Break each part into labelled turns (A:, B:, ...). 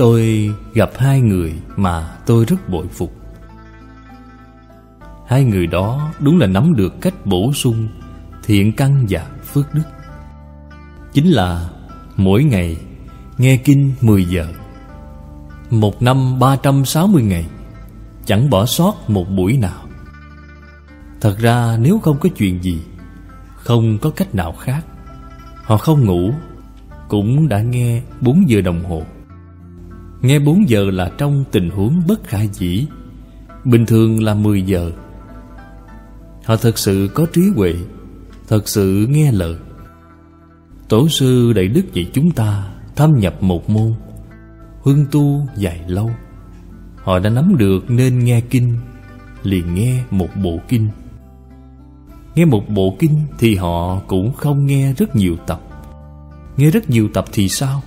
A: Tôi gặp hai người mà tôi rất bội phục. Hai người đó đúng là nắm được cách bổ sung thiện căn và phước đức. Chính là mỗi ngày nghe kinh 10 giờ, Một năm 360 ngày, Chẳng bỏ sót một buổi nào. Thật ra nếu không có chuyện gì, Không có cách nào khác. Họ không ngủ, Cũng đã nghe 4 giờ đồng hồ. Nghe 4 giờ là trong tình huống bất khả dĩ. Bình thường là 10 giờ. Họ thật sự có trí huệ, Thật sự nghe lời. Tổ sư Đại Đức dạy chúng ta Thâm nhập một môn Hương tu dài lâu. Họ đã nắm được nên nghe kinh, Liền nghe một bộ kinh. Nghe một bộ kinh Thì họ cũng không nghe rất nhiều tập. Nghe rất nhiều tập thì sao?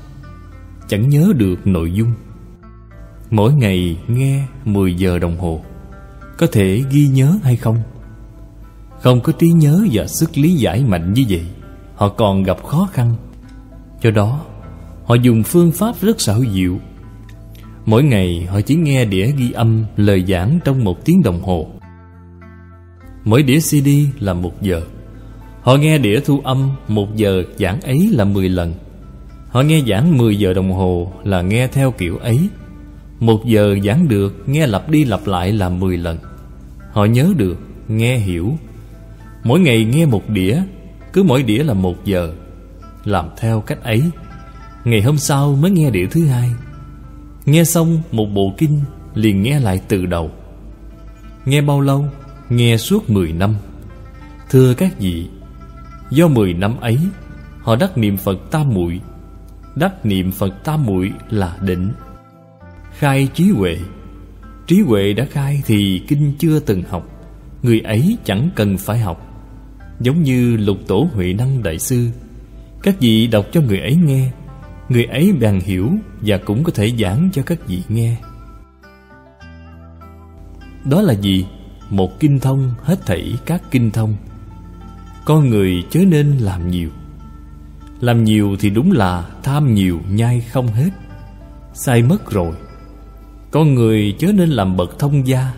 A: Chẳng nhớ được nội dung. Mỗi ngày nghe 10 giờ đồng hồ, Có thể ghi nhớ hay không? Không có trí nhớ và sức lý giải mạnh như vậy, Họ còn gặp khó khăn. Do đó, Họ dùng phương pháp rất xảo diệu. Mỗi ngày, họ chỉ nghe đĩa ghi âm lời giảng trong một tiếng đồng hồ. Mỗi đĩa CD là một giờ. Họ nghe đĩa thu âm một giờ giảng ấy là 10 lần. Họ nghe giảng 10 giờ đồng hồ là nghe theo kiểu ấy. Một giờ giảng được nghe lặp đi lặp lại là 10 lần. Họ nhớ được, nghe hiểu. Mỗi ngày nghe một đĩa Cứ mỗi đĩa là một giờ. Làm theo cách ấy Ngày hôm sau mới nghe đĩa thứ hai. Nghe xong một bộ kinh Liền nghe lại từ đầu. Nghe bao lâu? Nghe suốt 10 năm. Thưa các vị Do 10 năm ấy Họ đắc niệm Phật tam muội Đắc niệm Phật tam muội là định. Khai trí huệ. Trí huệ đã khai thì kinh chưa từng học. Người ấy chẳng cần phải học. Giống như lục tổ Huệ Năng Đại Sư. Các vị đọc cho người ấy nghe. Người ấy bèn hiểu Và cũng có thể giảng cho các vị nghe. Đó là gì? Một kinh thông hết thảy các kinh thông. Con người chớ nên làm nhiều. Làm nhiều thì đúng là tham nhiều nhai không hết. Sai mất rồi. Con người chớ nên làm bậc thông gia.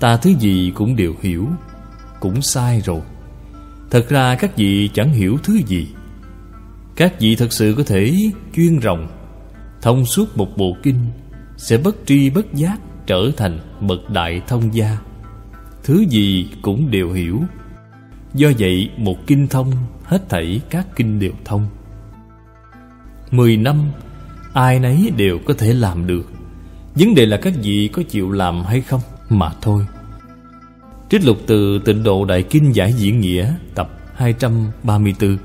A: Ta thứ gì cũng đều hiểu, Cũng sai rồi. Thật ra các vị chẳng hiểu thứ gì. Các vị thật sự có thể chuyên rộng Thông suốt một bộ kinh, Sẽ bất tri bất giác trở thành bậc đại thông gia. Thứ gì cũng đều hiểu. Do vậy một kinh thông Hết thảy các kinh đều thông. Mười năm, Ai nấy đều có thể làm được. Vấn đề là các vị có chịu làm hay không Mà thôi. Trích lục từ tịnh độ Đại Kinh Giải Diễn Nghĩa, Tập 234